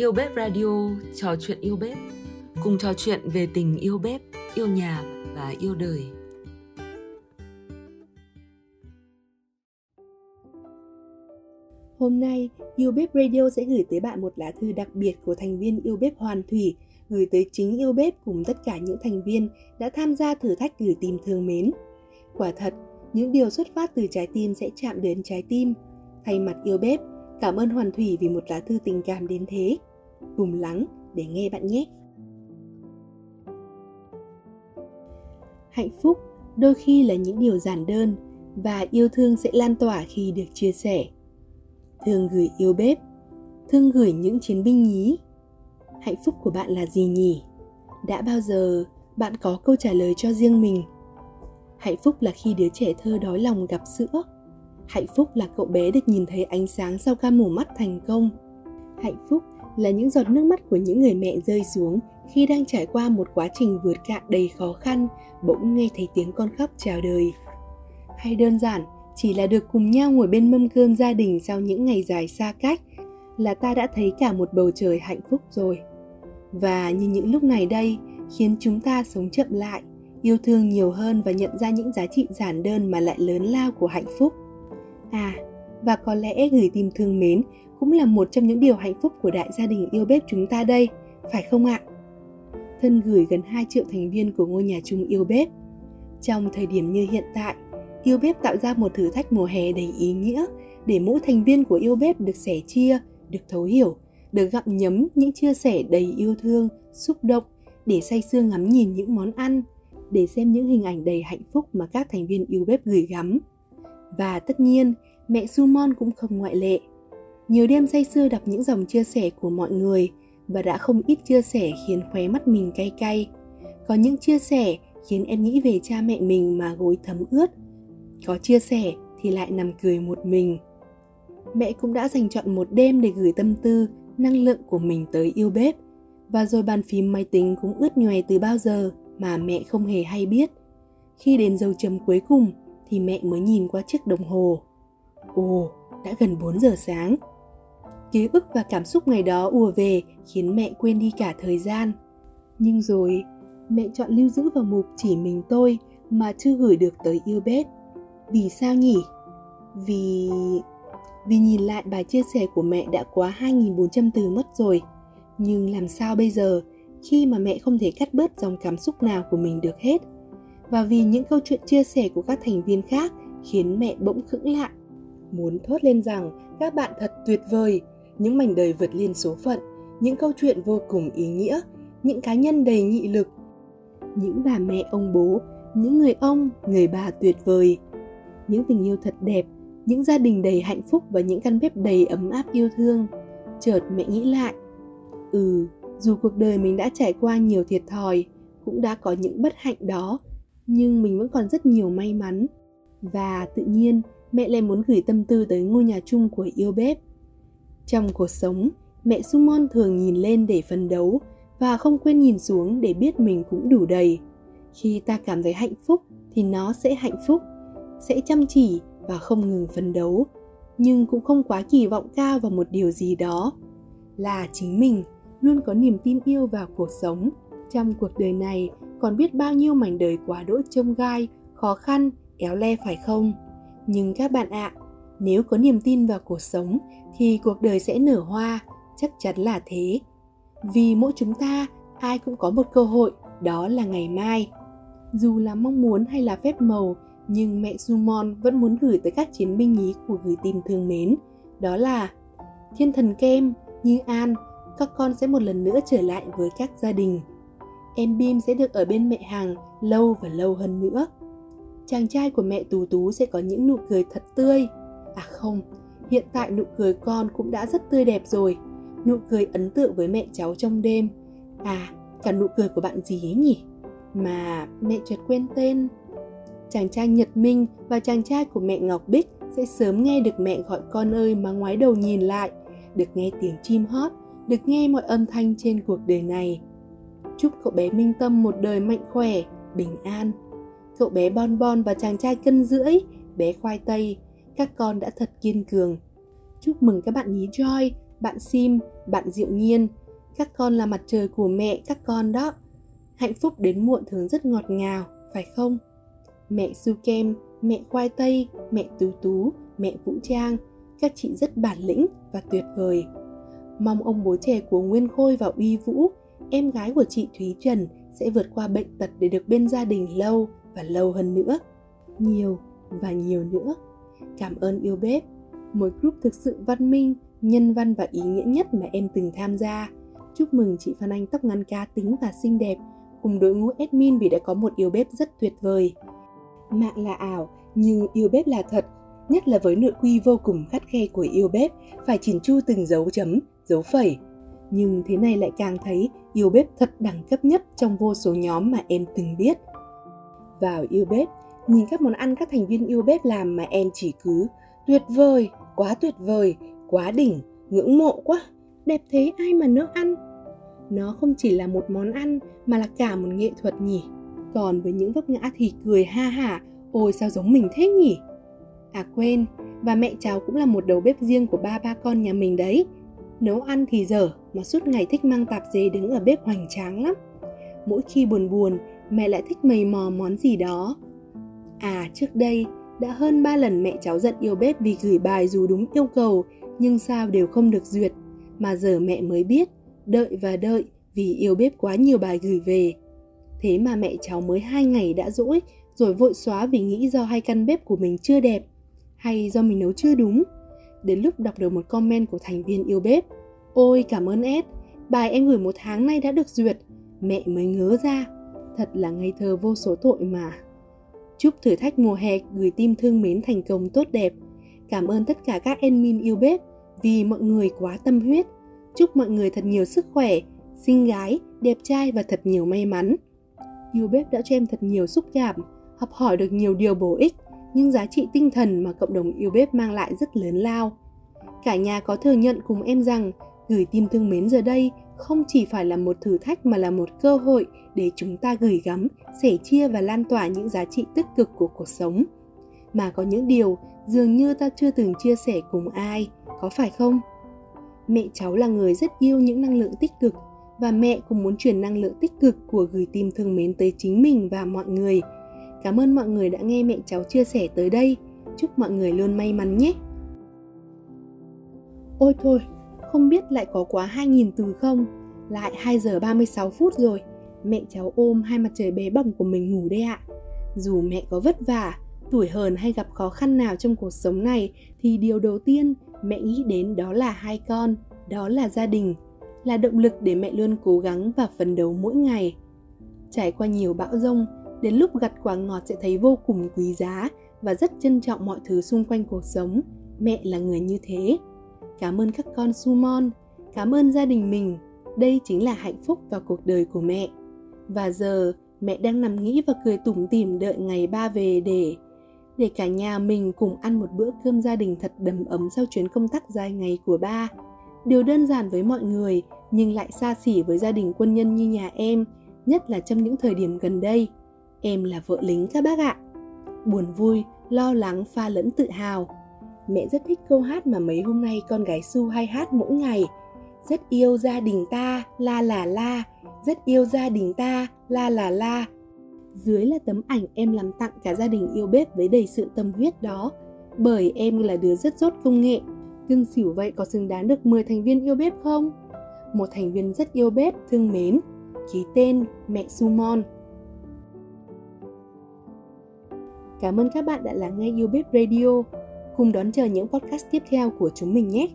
Yêu Bếp Radio, trò chuyện yêu bếp. Cùng trò chuyện về tình yêu bếp, yêu nhà và yêu đời. Hôm nay, Yêu Bếp Radio sẽ gửi tới bạn một lá thư đặc biệt của thành viên Yêu Bếp Hoàn Thủy, gửi tới chính Yêu Bếp cùng tất cả những thành viên đã tham gia thử thách gửi tìm thương mến. Quả thật, những điều xuất phát từ trái tim sẽ chạm đến trái tim. Thay mặt Yêu Bếp, cảm ơn Hoàn Thủy vì một lá thư tình cảm đến thế. Cùng lắng để nghe bạn nhé. Hạnh phúc đôi khi là những điều giản đơn và yêu thương sẽ lan tỏa khi được chia sẻ. Thương gửi yêu bếp thương gửi những chiến binh nhí. Hạnh phúc của bạn là gì nhỉ? Đã bao giờ bạn có câu trả lời cho riêng mình? Hạnh phúc là khi đứa trẻ thơ đói lòng gặp sữa. Hạnh phúc là cậu bé được nhìn thấy ánh sáng sau ca mổ mắt thành công. Hạnh phúc là những giọt nước mắt của những người mẹ rơi xuống khi đang trải qua một quá trình vượt cạn đầy khó khăn, bỗng nghe thấy tiếng con khóc chào đời. Hay đơn giản, chỉ là được cùng nhau ngồi bên mâm cơm gia đình sau những ngày dài xa cách là ta đã thấy cả một bầu trời hạnh phúc rồi. Và như những lúc này đây, khiến chúng ta sống chậm lại, yêu thương nhiều hơn và nhận ra những giá trị giản đơn mà lại lớn lao của hạnh phúc. À và có lẽ gửi tìm thương mến cũng là một trong những điều hạnh phúc của đại gia đình yêu bếp chúng ta đây phải không ạ thân gửi gần 2 triệu thành viên của ngôi nhà chung yêu bếp trong thời điểm như hiện tại Yêu bếp tạo ra một thử thách mùa hè đầy ý nghĩa để mỗi thành viên của yêu bếp được sẻ chia, được thấu hiểu, được gặm nhấm những chia sẻ đầy yêu thương, xúc động để say sưa ngắm nhìn những món ăn, để xem những hình ảnh đầy hạnh phúc mà các thành viên yêu bếp gửi gắm. Và tất nhiên, mẹ Sumon cũng không ngoại lệ. Nhiều đêm say sưa đọc những dòng chia sẻ của mọi người và đã không ít chia sẻ khiến khóe mắt mình cay cay. Có những chia sẻ khiến em nghĩ về cha mẹ mình mà gối thấm ướt. Có chia sẻ thì lại nằm cười một mình. Mẹ cũng đã dành chọn một đêm để gửi tâm tư, năng lượng của mình tới yêu bếp. Và rồi bàn phím máy tính cũng ướt nhòe từ bao giờ mà mẹ không hề hay biết. Khi đến dấu chấm cuối cùng thì mẹ mới nhìn qua chiếc đồng hồ ồ, đã gần 4 giờ sáng ký ức và cảm xúc ngày đó ùa về, khiến mẹ quên đi cả thời gian nhưng rồi, mẹ chọn lưu giữ vào mục chỉ mình tôi mà chưa gửi được tới yêu bếp vì sao nhỉ? Vì... Vì nhìn lại bài chia sẻ của mẹ đã quá 2.400 từ mất rồi. Nhưng làm sao bây giờ khi mà mẹ không thể cắt bớt dòng cảm xúc nào của mình được hết? Và vì những câu chuyện chia sẻ của các thành viên khác khiến mẹ bỗng khững lại. Muốn thốt lên rằng các bạn thật tuyệt vời, những mảnh đời vượt lên số phận, những câu chuyện vô cùng ý nghĩa, những cá nhân đầy nghị lực, những bà mẹ ông bố, những người ông, người bà tuyệt vời – những tình yêu thật đẹp những gia đình đầy hạnh phúc và những căn bếp đầy ấm áp yêu thương. Chợt mẹ nghĩ lại ừ dù cuộc đời mình đã trải qua nhiều thiệt thòi cũng đã có những bất hạnh đó nhưng mình vẫn còn rất nhiều may mắn. Và tự nhiên mẹ lại muốn gửi tâm tư tới ngôi nhà chung của yêu bếp trong cuộc sống, mẹ sumon thường nhìn lên để phấn đấu và không quên nhìn xuống để biết mình cũng đủ đầy. Khi ta cảm thấy hạnh phúc thì nó sẽ hạnh phúc, sẽ chăm chỉ và không ngừng phấn đấu. Nhưng cũng không quá kỳ vọng cao vào một điều gì đó. Là chính mình luôn có niềm tin yêu vào cuộc sống. Trong cuộc đời này, còn biết bao nhiêu mảnh đời quá đỗi trông gai, khó khăn, éo le phải không? Nhưng các bạn ạ à, nếu có niềm tin vào cuộc sống thì cuộc đời sẽ nở hoa chắc chắn là thế vì mỗi chúng ta ai cũng có một cơ hội đó là ngày mai dù là mong muốn hay là phép màu nhưng mẹ Sumon vẫn muốn gửi tới các chiến binh nhí của gửi tìm thương mến. Đó là Thiên thần Kem, Như An, các con sẽ một lần nữa trở lại với các gia đình. Em Bim sẽ được ở bên mẹ hàng lâu và lâu hơn nữa. Chàng trai của mẹ Tú Tú sẽ có những nụ cười thật tươi. À không, hiện tại nụ cười con cũng đã rất tươi đẹp rồi. Nụ cười ấn tượng với mẹ cháu trong đêm. À, cả nụ cười của bạn gì ấy nhỉ? Mà mẹ chợt quên tên chàng trai Nhật Minh và chàng trai của mẹ Ngọc Bích sẽ sớm nghe được mẹ gọi con ơi mà ngoái đầu nhìn lại, được nghe tiếng chim hót, được nghe mọi âm thanh trên cuộc đời này. Chúc cậu bé Minh Tâm một đời mạnh khỏe, bình an. Cậu bé Bon Bon và chàng trai cân rưỡi, bé khoai tây, các con đã thật kiên cường. Chúc mừng các bạn nhí Joy, bạn Sim, bạn Diệu Nhiên. Các con là mặt trời của mẹ các con đó. Hạnh phúc đến muộn thường rất ngọt ngào, phải không? Mẹ Su Kem, mẹ Khoai Tây, mẹ Tú Tú, mẹ Vũ Trang, các chị rất bản lĩnh và tuyệt vời. Mong ông bố trẻ của Nguyên Khôi và Uy Vũ, em gái của chị Thúy Trần sẽ vượt qua bệnh tật để được bên gia đình lâu và lâu hơn nữa. Nhiều và nhiều nữa. Cảm ơn yêu bếp, một group thực sự văn minh, nhân văn và ý nghĩa nhất mà em từng tham gia. Chúc mừng chị Phan Anh tóc ngắn cá tính và xinh đẹp, cùng đội ngũ admin vì đã có một yêu bếp rất tuyệt vời. Mạng là ảo, nhưng yêu bếp là thật, nhất là với nội quy vô cùng khắt khe của yêu bếp, phải chỉn chu từng dấu chấm, dấu phẩy. Nhưng thế này lại càng thấy yêu bếp thật đẳng cấp nhất trong vô số nhóm mà em từng biết. Vào yêu bếp, nhìn các món ăn các thành viên yêu bếp làm mà em chỉ cứ tuyệt vời, quá tuyệt vời, quá đỉnh, ngưỡng mộ quá, đẹp thế ai mà nỡ ăn. Nó không chỉ là một món ăn mà là cả một nghệ thuật nhỉ. Còn với những vấp ngã thì cười ha hả, ôi sao giống mình thế nhỉ? À quên, và mẹ cháu cũng là một đầu bếp riêng của ba ba con nhà mình đấy. Nấu ăn thì dở, mà suốt ngày thích mang tạp dề đứng ở bếp hoành tráng lắm. Mỗi khi buồn buồn, mẹ lại thích mầy mò món gì đó. À, trước đây, đã hơn 3 lần mẹ cháu giận yêu bếp vì gửi bài dù đúng yêu cầu, nhưng sao đều không được duyệt. Mà giờ mẹ mới biết, đợi và đợi vì yêu bếp quá nhiều bài gửi về. Thế mà mẹ cháu mới hai ngày đã dỗi, rồi vội xóa vì nghĩ do hai căn bếp của mình chưa đẹp, hay do mình nấu chưa đúng. Đến lúc đọc được một comment của thành viên yêu bếp, Ôi cảm ơn Ed, bài em gửi một tháng nay đã được duyệt, mẹ mới ngớ ra. Thật là ngây thơ vô số tội mà. Chúc thử thách mùa hè gửi tim thương mến thành công tốt đẹp. Cảm ơn tất cả các admin yêu bếp vì mọi người quá tâm huyết. Chúc mọi người thật nhiều sức khỏe, xinh gái, đẹp trai và thật nhiều may mắn. Yêu bếp đã cho em thật nhiều xúc cảm, học hỏi được nhiều điều bổ ích, nhưng giá trị tinh thần mà cộng đồng yêu bếp mang lại rất lớn lao. Cả nhà có thừa nhận cùng em rằng gửi tim thương mến giờ đây không chỉ phải là một thử thách mà là một cơ hội để chúng ta gửi gắm, sẻ chia và lan tỏa những giá trị tích cực của cuộc sống. Mà có những điều dường như ta chưa từng chia sẻ cùng ai, có phải không? Mẹ cháu là người rất yêu những năng lượng tích cực và mẹ cũng muốn truyền năng lượng tích cực của gửi tìm thương mến tới chính mình và mọi người. Cảm ơn mọi người đã nghe mẹ cháu chia sẻ tới đây. Chúc mọi người luôn may mắn nhé. Ôi thôi, không biết lại có quá 2.000 từ không? Lại 2 giờ 36 phút rồi. Mẹ cháu ôm hai mặt trời bé bỏng của mình ngủ đây ạ. Dù mẹ có vất vả, tuổi hờn hay gặp khó khăn nào trong cuộc sống này thì điều đầu tiên mẹ nghĩ đến đó là hai con, đó là gia đình, là động lực để mẹ luôn cố gắng và phấn đấu mỗi ngày. Trải qua nhiều bão rông, đến lúc gặt quả ngọt sẽ thấy vô cùng quý giá và rất trân trọng mọi thứ xung quanh cuộc sống. Mẹ là người như thế cảm ơn các con Sumon, cảm ơn gia đình mình. Đây chính là hạnh phúc vào cuộc đời của mẹ. Và giờ mẹ đang nằm nghĩ và cười tủm tỉm đợi ngày ba về để để cả nhà mình cùng ăn một bữa cơm gia đình thật đầm ấm sau chuyến công tác dài ngày của ba. Điều đơn giản với mọi người nhưng lại xa xỉ với gia đình quân nhân như nhà em, nhất là trong những thời điểm gần đây. Em là vợ lính các bác ạ. Buồn vui, lo lắng pha lẫn tự hào mẹ rất thích câu hát mà mấy hôm nay con gái Su hay hát mỗi ngày. Rất yêu gia đình ta, la la la, rất yêu gia đình ta, la la la. Dưới là tấm ảnh em làm tặng cả gia đình yêu bếp với đầy sự tâm huyết đó. Bởi em là đứa rất rốt công nghệ, cưng xỉu vậy có xứng đáng được 10 thành viên yêu bếp không? Một thành viên rất yêu bếp, thương mến, ký tên mẹ Sumon. Cảm ơn các bạn đã lắng nghe Yêu Bếp Radio cùng đón chờ những podcast tiếp theo của chúng mình nhé.